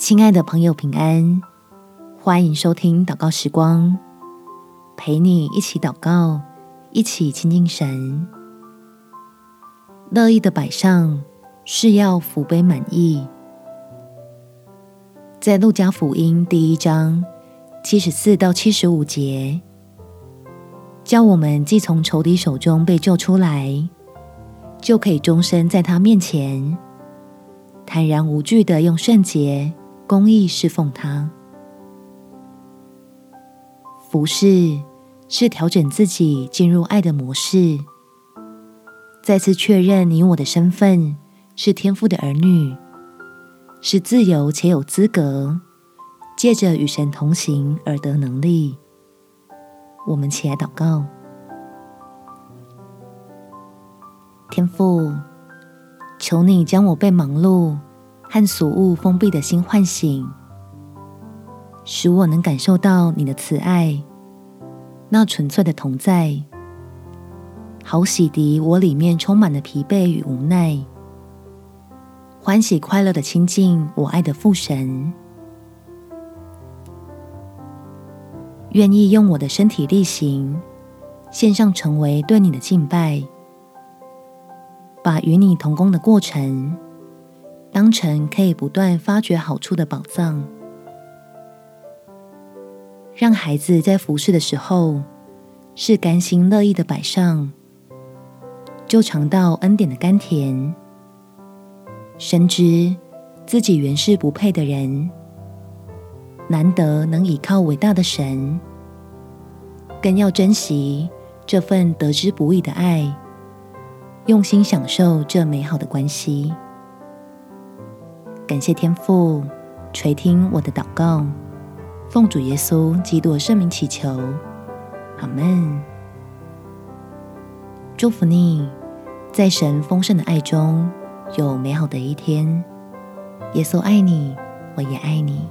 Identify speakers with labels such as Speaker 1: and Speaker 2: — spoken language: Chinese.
Speaker 1: 亲爱的朋友，平安！欢迎收听祷告时光，陪你一起祷告，一起亲近神。乐意的摆上是要福杯满溢。在路加福音第一章七十四到七十五节，叫我们既从仇敌手中被救出来，就可以终身在他面前坦然无惧地用圣洁。公义侍奉他，服侍是调整自己进入爱的模式，再次确认你我的身份是天父的儿女，是自由且有资格，借着与神同行而得能力。我们起来祷告，天父，求你将我被忙碌。和俗物封闭的心唤醒，使我能感受到你的慈爱，那纯粹的同在，好洗涤我里面充满的疲惫与无奈，欢喜快乐的亲近我爱的父神，愿意用我的身体力行，献上成为对你的敬拜，把与你同工的过程。当成可以不断发掘好处的宝藏，让孩子在服侍的时候是甘心乐意的摆上，就尝到恩典的甘甜，深知自己原是不配的人，难得能倚靠伟大的神，更要珍惜这份得之不易的爱，用心享受这美好的关系。感谢天父垂听我的祷告，奉主耶稣基督圣名祈求，阿门。祝福你，在神丰盛的爱中有美好的一天。耶稣爱你，我也爱你。